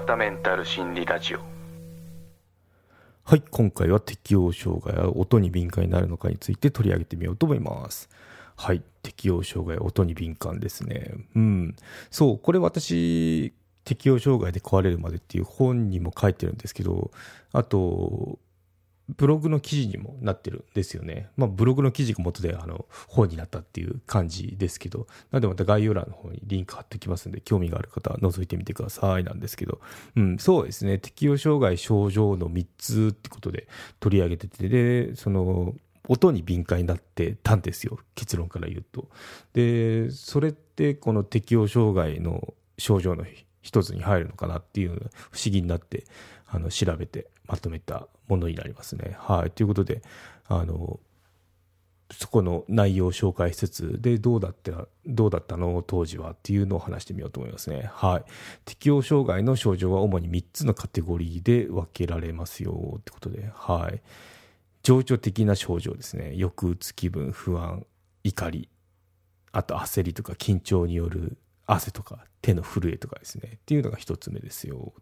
田メンタル心理ラジオ。はい今回は適応障害は音に敏感になるのかについて取り上げてみようと思います。はい適応障害音に敏感ですね。うん。そうこれ私適応障害で壊れるまでっていう本にも書いてるんですけどあとブログの記事にもなってるんですよね。まあ、ブログの記事が元であの本になったっていう感じですけど、なのでまた概要欄の方にリンク貼っておきますんで、興味がある方は覗いてみてくださいなんですけど、うん、そうですね、適応障害症状の3つってことで取り上げてて、で、その、音に敏感になってたんですよ、結論から言うと。で、それってこの適応障害の症状の一つに入るのかなっていう不思議になってあの調べてまとめたものになりますね。はい、ということであのそこの内容を紹介しつつでどうだったどうだったの？当時はっていうのを話してみようと思いますね。はい、適応障害の症状は主に3つのカテゴリーで分けられますよ。ってことで、はい、情緒的な症状ですね。抑うつ気分不安怒りあと焦りとか緊張による汗とか手の震えとかですね。っていうのが1つ目ですよ。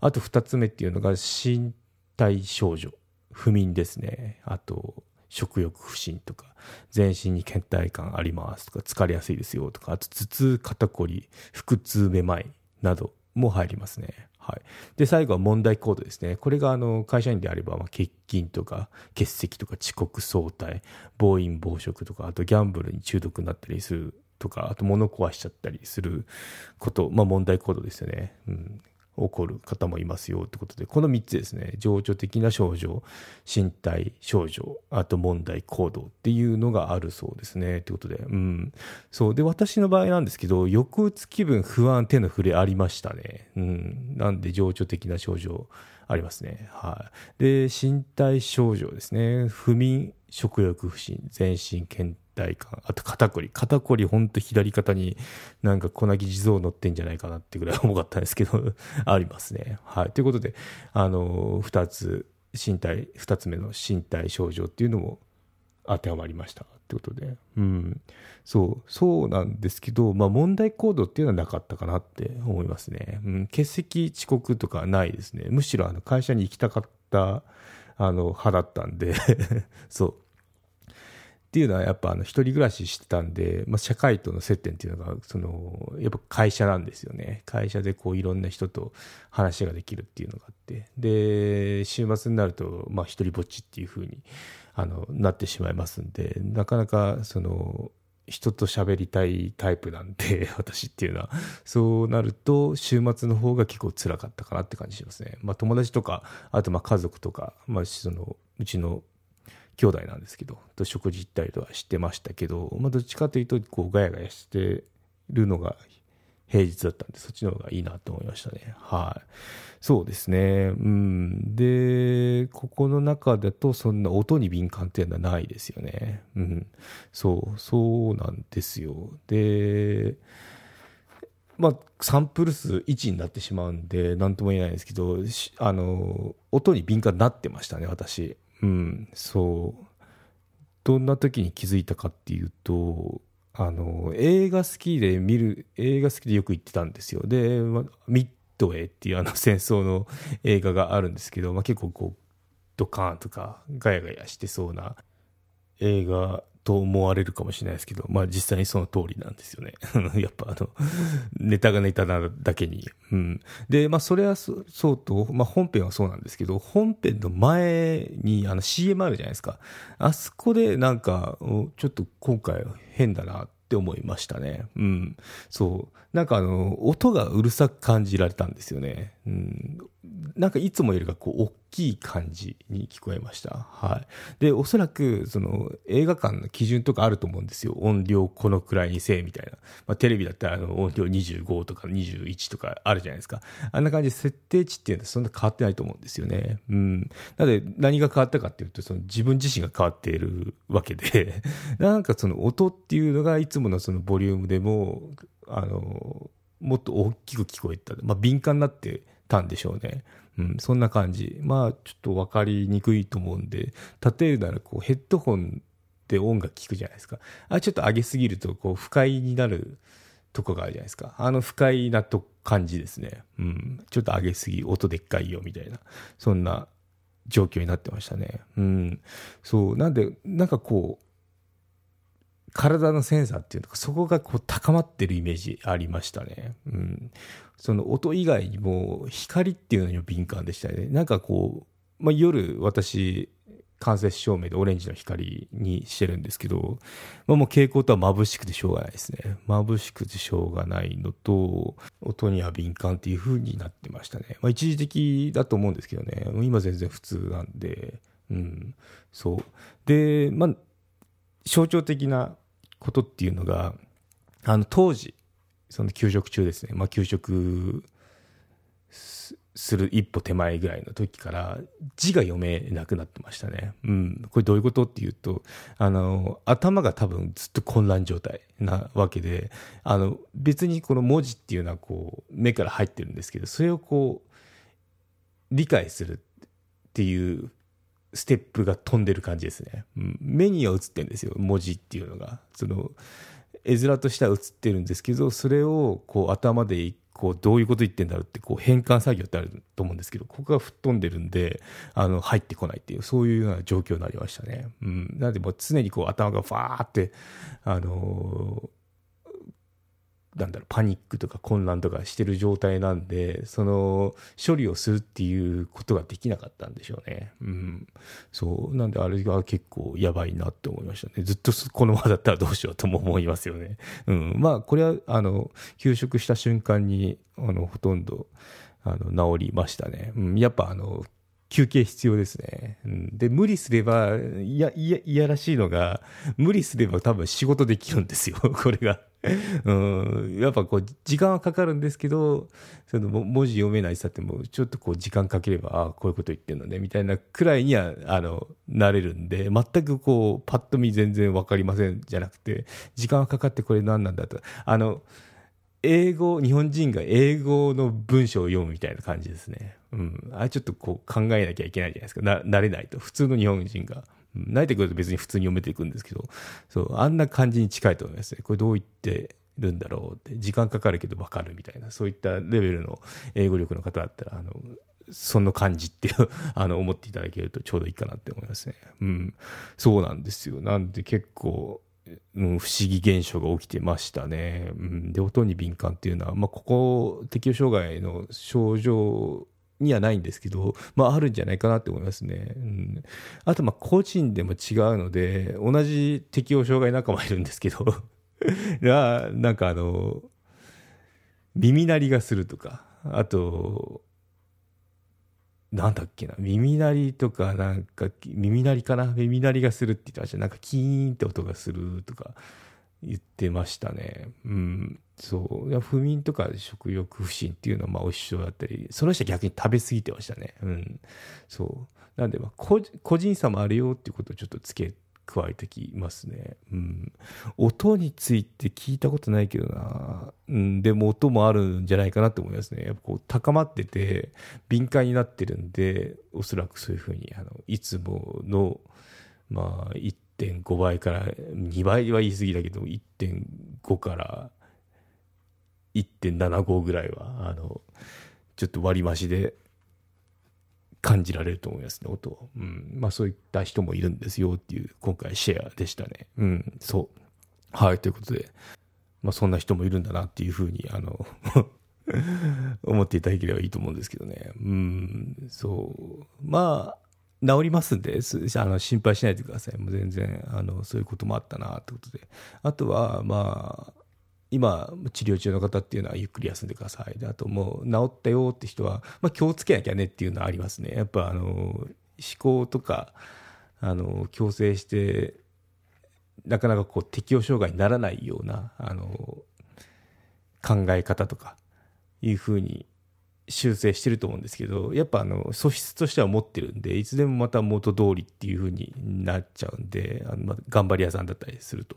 あと2つ目っていうのが身体症状不眠ですねあと食欲不振とか全身に倦怠感ありますとか疲れやすいですよとかあと頭痛肩こり腹痛めまいなども入りますね。はい、で最後は問題行動ですね。これがあの会社員であれば、まあ、欠勤とか欠席とか遅刻早退暴飲暴食とかあとギャンブルに中毒になったりするとか、あと物壊しちゃったりすること、まあ問題行動ですよね。うん。起こる方もいますよってことで、この3つですね、情緒的な症状、身体症状、あと問題行動っていうのがあるそうですね。ってことで、うん。そう。で、私の場合なんですけど、抑うつ気分、不安、手の触れありましたね。うん。なんで、情緒的な症状ありますね。はい。で、身体症状ですね。不眠、食欲不振、全身倦怠感、あと肩こり。肩こりほんと左肩になんか粉木地蔵乗ってんじゃないかなってぐらい 重かったんですけどありますね。はい。ということで、あの、二つ、身体、二つ目の身体症状っていうのも当てはまりました。ってことで。うん。そう、そうなんですけど、まあ問題行動っていうのはなかったかなって思いますね。うん。欠席遅刻とかないですね。むしろあの会社に行きたかった、あの、派だったんで そう。っていうのはやっぱあの一人暮らししてたんで、まあ、社会との接点っていうのがそのやっぱ会社なんですよね会社でこういろんな人と話ができるっていうのがあってで週末になるとまあ一人ぼっちっていう風にあになってしまいますんでなかなかその人と喋りたいタイプなんで 私っていうのは。そうなると週末の方が結構辛かったかなって感じしますね、まあ、友達とかあとまあ家族とか、まあ、そのうちの兄弟なんですけど、と食事行ったりとかしてましたけど、まあ、どっちかというと、こう、ガヤガヤしてるのが平日だったんで、そっちの方がいいなと思いましたね。はい。そうですね。うん。で、ここの中だと、そんな音に敏感っていうのはないですよね。うん。そう、そうなんですよ。で、まあ、サンプル数1になってしまうんで、なんとも言えないんですけど、あの、音に敏感になってましたね、私。うん、そう。どんな時に気づいたかっていうと、あの、映画好きで見る、映画好きでよく行ってたんですよ。で、ま、ミッドウェイっていうあの戦争の映画があるんですけど、まあ、結構こう、ドカーンとかガヤガヤしてそうな映画と思われるかもしれないですけど、まあ実際にその通りなんですよね。やっぱあの、ネタがネタなだけに。うん。で、まあそれはそうと、まあ本編はそうなんですけど、本編の前にあの CM あるじゃないですか。あそこでなんか、ちょっと今回変だなって思いましたね。うん。そう。なんかあの、音がうるさく感じられたんですよね。うん。なんかいつもよりかこう、大きい感じに聞こえました。はい。で、おそらく、その、映画館の基準とかあると思うんですよ。音量このくらいにせえ、みたいな。まあ、テレビだったら、あの、音量25とか21とかあるじゃないですか。あんな感じで設定値っていうのはそんな変わってないと思うんですよね。うん。なので、何が変わったかっていうと、その自分自身が変わっているわけで、なんかその音っていうのがいつものそのボリュームでも、あの、もっと大きく聞こえた。まあ、敏感になってたんでしょうね。うん、そんな感じ。まあ、ちょっと分かりにくいと思うんで、例えるなら、こう、ヘッドホンで音楽聴くじゃないですか。あ、ちょっと上げすぎると、こう、不快になるとこがあるじゃないですか。あの不快なと感じですね。うん。ちょっと上げすぎ、音でっかいよ、みたいな。そんな状況になってましたね。うん。そう。なんで、なんかこう、体のセンサーっていうのか、そこがこう高まってるイメージありましたね。うん。その音以外にも、光っていうのにも敏感でしたね。なんかこう、まあ、夜、私、間接照明でオレンジの光にしてるんですけど、まあ、もう蛍光とは眩しくてしょうがないですね。眩しくてしょうがないのと、音には敏感っていう風になってましたね。まあ、一時的だと思うんですけどね。今全然普通なんで、うん、そう。で、まあ、象徴的なことっていうのが、あの、当時、その給食中ですね。まあ、給食する一歩手前ぐらいの時から字が読めなくなってましたね。うん。これどういうことっていうと、あの、頭が多分ずっと混乱状態なわけで、あの、別にこの文字っていうのはこう、目から入ってるんですけど、それをこう、理解するっていうステップが飛んでる感じですね。うん、目には映ってるんですよ、文字っていうのが。その、絵面としては映ってるんですけど、それをこう頭でこうどういうこと言ってんだろうってこう変換作業ってあると思うんですけどここが吹っ飛んでるんであの入ってこないっていうそういうような状況になりましたね。うん、なのでもう常にこう頭がファーってあのーなんだろう、パニックとか混乱とかしてる状態なんで、その、処理をするっていうことができなかったんでしょうね。うん。そう。なんで、あれが結構やばいなって思いましたね。ずっとこのままだったらどうしようとも思いますよね。うん。まあ、これは、あの、休職した瞬間に、あの、ほとんど、あの、治りましたね。うん。やっぱ、あの、休憩必要ですね。うん、で、無理すれば、いや、いや、いやらしいのが、無理すれば多分仕事できるんですよ、これが。うん、やっぱこう、時間はかかるんですけど、その文字読めないさっても、ちょっとこう、時間かければ、ああ、こういうこと言ってんのね、みたいなくらいには、あの、なれるんで、全くこう、パッと見全然わかりませんじゃなくて、時間はかかってこれ何なんだと。あの、英語、日本人が英語の文章を読むみたいな感じですね。うん。あれちょっとこう考えなきゃいけないじゃないですか。な、慣れないと。普通の日本人が。慣れてくると別に普通に読めていくんですけど、そう、あんな感じに近いと思いますね。これどう言ってるんだろうって、時間かかるけどわかるみたいな、そういったレベルの英語力の方だったら、あの、その感じっていう あの、思っていただけるとちょうどいいかなって思いますね。うん。そうなんですよ。なんで結構、うん、不思議現象が起きてましたね。うん、で、音に敏感っていうのは、まあ、ここ、適応障害の症状にはないんですけど、まあ、あるんじゃないかなって思いますね。うん、あと、まあ、個人でも違うので、同じ適応障害仲間いるんですけど が、なんかあの、耳鳴りがするとか、あと、なんだっけな、耳鳴りとか、なんか、耳鳴りかな？耳鳴りがするって言ってました。なんか、キーンって音がするとか言ってましたね。うん。そう。不眠とか食欲不振っていうのは、まあ、一緒だったり、その人は逆に食べ過ぎてましたね。うん。そう。なんで、まあ、個人差もあるよっていうことをちょっとつけ加えてきますね。うん。音について聞いたことないけどな。うん、でも音もあるんじゃないかなと思いますね。やっぱこう高まってて敏感になってるんで、おそらくそういうふうに、あの、いつもの、まあ、1.5倍から、2倍は言い過ぎだけど、1.5から1.75ぐらいは、あの、ちょっと割り増しで感じられると思いますね、音を。うん。まあそういった人もいるんですよっていう今回シェアでしたね。うん、そう。はい、ということで、まあそんな人もいるんだなっていうふうに、あの 思っていただければいいと思うんですけどね。うん、そう。まあ、治りますんで、あの心配しないでください。もう全然、あの、そういうこともあったな、ってことで。あとは、まあ、今、治療中の方っていうのはゆっくり休んでください。で、あともう治ったよって人は、まあ気をつけなきゃねっていうのはありますね。やっぱあの、思考とか、あの、強制して、なかなかこう適応障害にならないような、あの、考え方とか、いうふうに修正してると思うんですけど、やっぱあの素質としては持ってるんで、いつでもまた元通りっていう風になっちゃうんで、あのまあ頑張り屋さんだったりすると。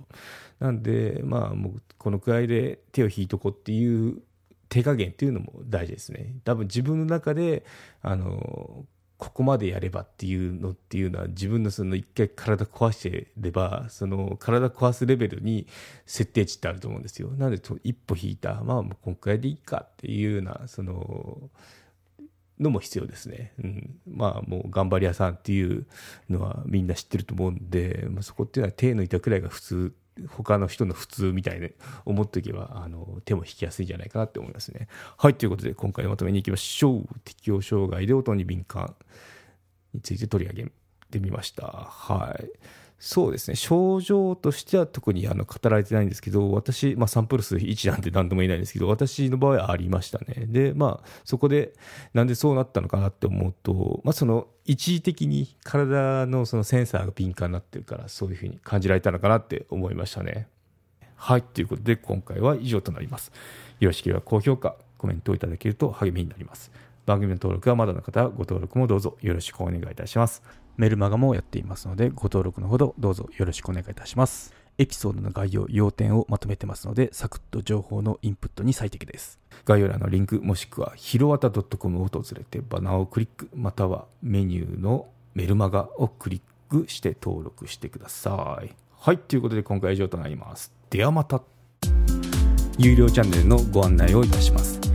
なんで、まあもうこのくらいで手を引いとこうっていう手加減っていうのも大事ですね。多分自分の中で、あの、ここまでやればっていうのっていうのは自分のその一回体壊してればその体壊すレベルに設定値ってあると思うんですよ。なので一歩引いたまあもう今回でいいかっていうようなそののも必要ですね、うん、まあもう頑張り屋さんっていうのはみんな知ってると思うんで、まあ、そこっていうのは手抜いたくらいが普通他の人の普通みたいに思っておけばあの手も引きやすいんじゃないかなって思いますね。はいということで今回のまとめにいきましょう適応障害で音に敏感について取り上げてみました。はいそうですね。症状としては特にあの語られてないんですけど私、まあ、サンプル数1なんて何とも言えないんですけど私の場合はありましたね。でまあそこでなんでそうなったのかなって思うと、まあ、その一時的に体のそのセンサーが敏感になってるからそういうふうに感じられたのかなって思いましたね。はい。ということで今回は以上となります。よろしければ高評価コメントをいただけると励みになります。番組の登録はまだの方はご登録もどうぞよろしくお願いいたします。メルマガもやっていますので、ご登録のほどどうぞよろしくお願いいたします。エピソードの概要、要点をまとめてますので、サクッと情報のインプットに最適です。概要欄のリンク、もしくはひろわた .com を訪れてバナーをクリック、またはメニューのメルマガをクリックして登録してください。はい、ということで今回は以上となります。ではまた。有料チャンネルのご案内をいたします。